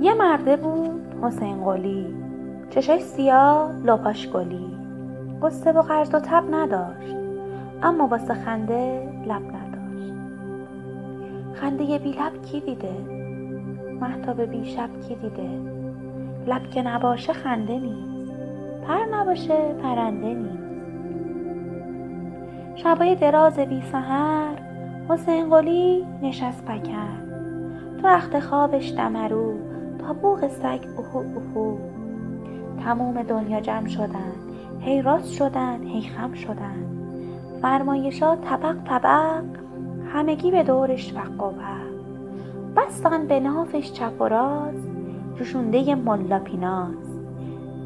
یه مرده بود حسین قلی. چشاش سیاه لپاش گلی. قصه و قرض و تب نداشت اما واسه خنده لب نداشت. خنده بی لب کی دیده؟ محتاب بی شب کی دیده؟ لب که نباشه خنده نیست. پر نباشه پرنده نیست. شبای دراز بی سهر حسین قلی نشست پکر. تو رخت خوابش دمرو بوغ سگ اوهو اوهو. تموم دنیا جمع شدن. هی راست شدن هی خم شدن. فرمایشا طبق طبق. همگی به دورش وق و بستن به نافش چپ و راست. جوشونده ملا پیناز.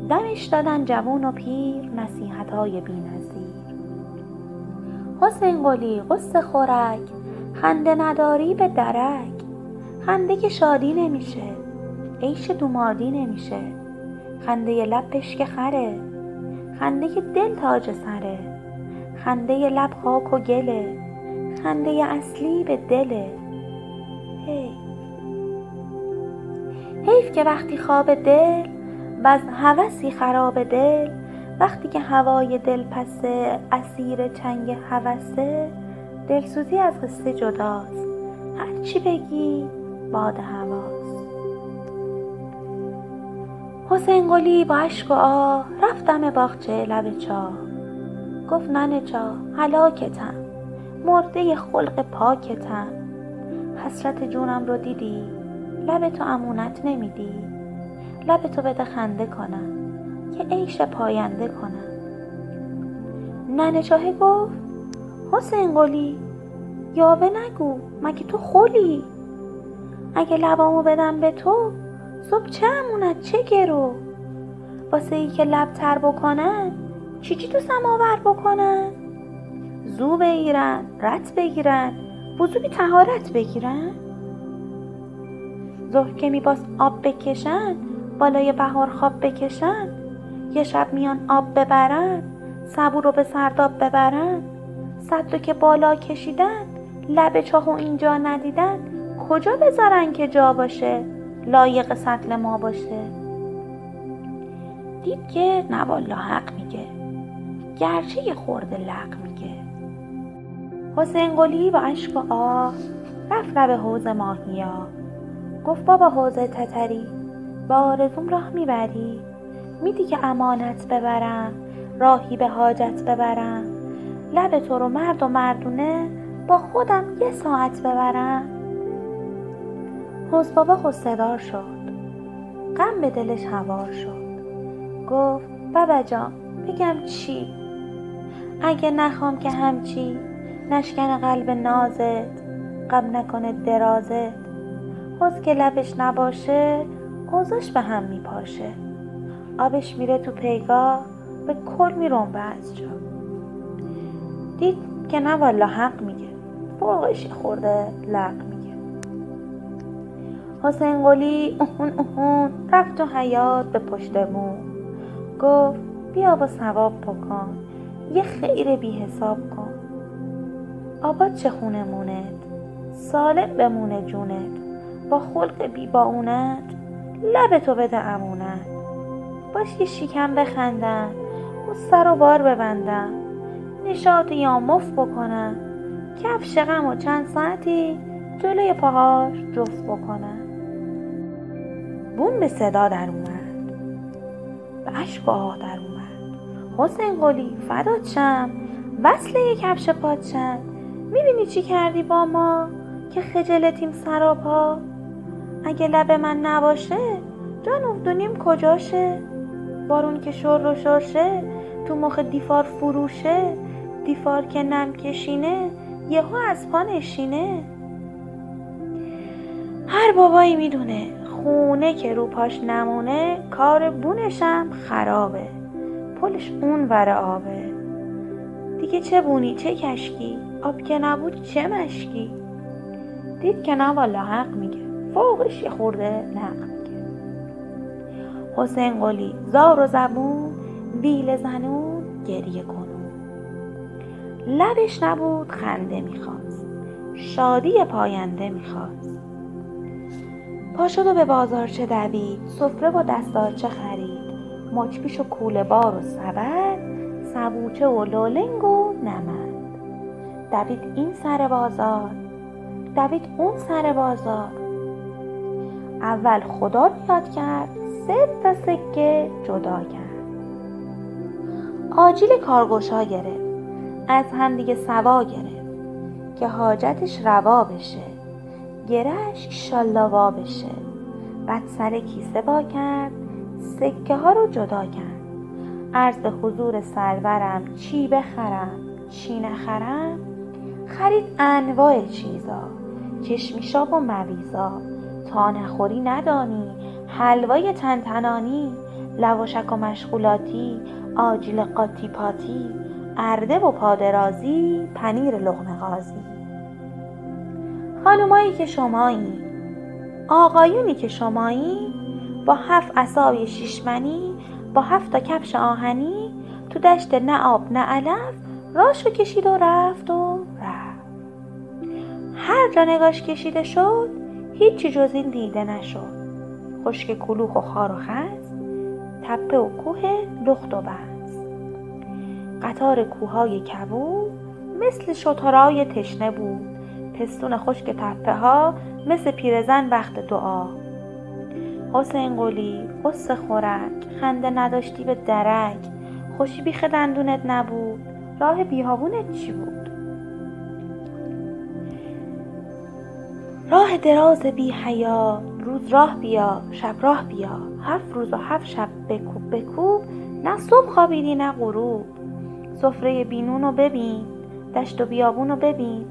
دمش دادن جوون و پیر نصیحتهای بینظیر حسین قلی قصه خورک. خنده نداری به درک. خنده که شادی نمیشه. عیش دومادی نمیشه. خنده لبش که خره. خنده دل تاج سره. خنده لب خاک و گله. خنده اصلی به دله. حیف حیف که وقتی خواب دل و هوسی خراب دل. وقتی که هوای دل پسه اسیر چنگ هوسه. دلسوزی از قصه جداست. هرچی بگی باد هواست حسین قلی با اشک و آه رفت دم باغچه لب چاه. گفت ننه جا هلاکتم. مرده خلق پاکتم. حسرت جونم رو دیدی؟ لب تو امونت نمیدی. لب تو بده خنده کنم که عیش پاینده کنم. ننه چاهه گفت حسین قلی یاوه نگو مگه تو خلی اگه لبامو بدم به تو صبح چه امونت؟ چه گرو؟ واسه ای که لب تر بکنن چی چی تو سماور بکنن؟ زو بگیرن رت بگیرن وضو بی تهارت بگیرن؟ ظهر که میباس آب بکشن بالای بهار خواب بکشن یه شب میان آب ببرن صبور رو به سرداب ببرن صد که بالا کشیدن لب چاهو اینجا ندیدن کجا بذارن که جا باشه؟ لایق سطل ما باشه. دید که نوالا حق میگه. گرچه یه خورده لق میگه. حسین قلی با اشک و آه رفت به حوز ماهیا. گفت بابا حوز تتری با آرزوم راه می‌بری. میدی که امانت ببرم راهی به حاجت ببرم. لب تو رو مرد و مردونه با خودم یه ساعت ببرم. حوز بابا خستدار شد. غم به دلش هوار شد. گفت بابا جان بگم چی؟ اگه نخوام که همچی نشکن قلب نازت غم نکنه درازت. حوز که لبش نباشه اوزاش به هم میپاشه. آبش میره تو پیگاه به کل میرنبه از جا. دید که نه والا حق میگه. فوقش خورده لق حسین قلی اون اون رفت تو حیات به پشت مو. گفت بیا با ثواب بکن یه خیر بی حساب کن. آباد چه خونه مونت؟ سالم بمونه جونت. با خلق بی باونت لب تو بده امونت. باش یه شیکم بخندم اون سر و بار ببندم. نشاط یا مف بکنم کفش غم و چند ساعتی جلوی پاهاش جفت بکنم. بوم به صدا در اومد. به و آه در اومد. حسین قلی فدات شم وصل یه کفش پادشم. می‌بینی چی کردی با ما که خجلتیم سراپا؟ اگه لب من نباشه جان افتونیم کجاشه؟ بارون که شر رو شرشه تو مخ دیفار فروشه. دیفار که نم کشینه یهو از پا نشینه. هر بابایی می‌دونه خونه که رو پاش نمونه کار بونشم خرابه. پلش اون ور آبه. دیگه چه بونی؟ چه کشکی؟ آب که نبود چه مشکی؟ دید که نه والا حق میگه. فوقش یه خورده نق میگه. حسین قلی زار و زبون ویل زنون گریه کنون. لبش نبود خنده می‌خواست. شادی پاینده می‌خواست. پا شد و به بازارچه دوید؟ سفره با دستارچه خرید؟ مچپیش و کوله بار و سبد؟ سبوچه و لولنگ و نمد. دوید این سر بازار دوید اون سر بازار. اول خدا بیاد کرد سه تا سکه جدا کرد. آجیل کارگوشا گرفت از همدیگه سوا گرفت که حاجتش روا بشه. گرش شالاوا بشه. بعد سر کیسه با کرد سکه ها رو جدا کرد. عرض حضور سرورم چی بخرم چی نخرم؟ خرید انواع چیزا چشمیشاب و مویزا تا نخوری ندانی حلوای تنتنانی لواشک و مشغولاتی آجیل قاطی پاتی ارده و پادرازی پنیر لغمه غازی خانومایی که شمایی آقایونی که شمایی با هفت اصای شیشمنی با هفت تا کفش آهنی تو دشت نه آب نه علف راشو کشید و رفت و رفت. هر جا نگاش کشیده شد هیچی جز این دیده نشد. خشک کلوخ و خار و خز تپه و کوه لخت و بز قطار کوههای کبود مثل شترای تشنه بود. پستون خشک تپه ها مثل پیرزن وقت دعا. حسین قلی قص خورک خنده نداشتی به درک. خوشی بیخ دندونت نبود راه بیهابونت چی بود؟ راه دراز بی حیا روز راه بیا شب راه بیا. هفت روز و هفت شب بکوب بکوب نه صبح خوابیدی نه غروب. سفره بینون رو ببین دشت و بیابون رو ببین.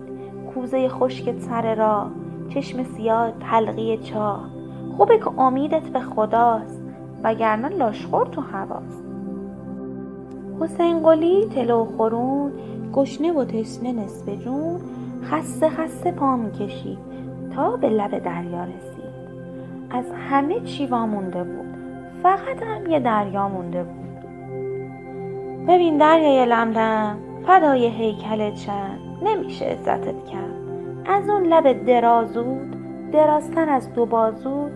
کوزه خشک سر را چشم سیاه حلقی چاه. خوبه که امیدت به خداست وگرنه لاشخور تو هواست. حسین قلی تلو خورون گشنه و تشنه نصف جون خسته خسته پا می‌کشید تا به لب دریا رسید. از همه چی وامونده بود فقط هم یه دریا مونده بود. ببین دریای لملم فدای هیکلت چند. نمیشه عزتت کرد. از اون لب درازود درازتر از دو بازود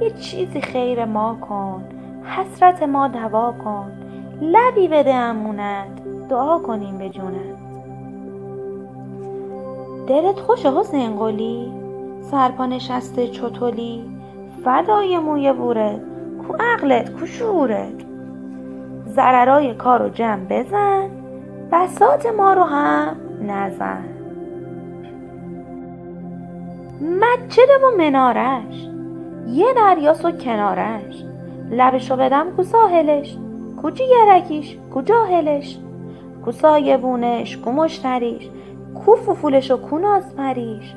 یه چیزی خیر ما کن حسرت ما دوا کن لبی بده امونت دعا کنیم به جونت. دلت خوش حسین قلی سرپا نشسته چطولی فدای موی بورت کو عقلت کو شعورت. ضررای کار رو جمع بزن بسات ما رو هم نزن مچده و منارش یه دریاس و کنارش. لبشو بدم کو ساحلش کو جیگرکیش کو جاهلش. کو سایبونش کو مشتریش. کو ففولش و کو نازپریش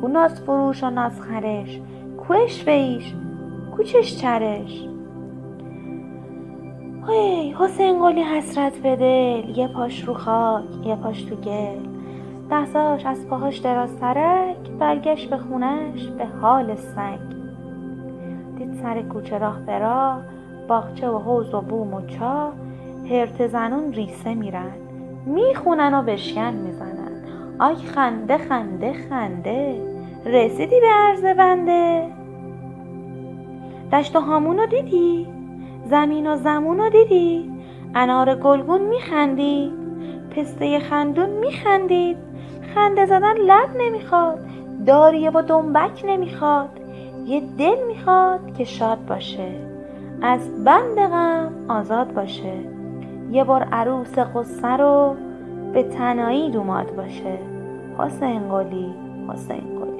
کو ناز فروش و نازخرش کو اشوهیش کو چشچرش. هی حسین قلی حسرت به دل یه پاش رو خاک یه پاش تو گل. دستاش از پاهاش دراز ترک برگشت به خونش به حال سگ دید سر کوچه راه به راه باغچه و حوز و بوم و چا. هرت زنون ریسه میرن. می‌خونن و بشکن می‌زنن. آی خنده خنده خنده. رسیدی به عرض بنده؟ دشت و هامون دیدی؟ زمین و زمون رو دیدی؟ انار گلگون میخندید پسته خندون میخندید؟ خنده زدن لب نمی‌خواد داریه و دنبک نمی‌خواد یه دل می‌خواد که شاد باشه. از بند غم آزاد باشه. یه بار عروس قصه رو به تنایی دوماد باشه. حسین قلی حسین قلی.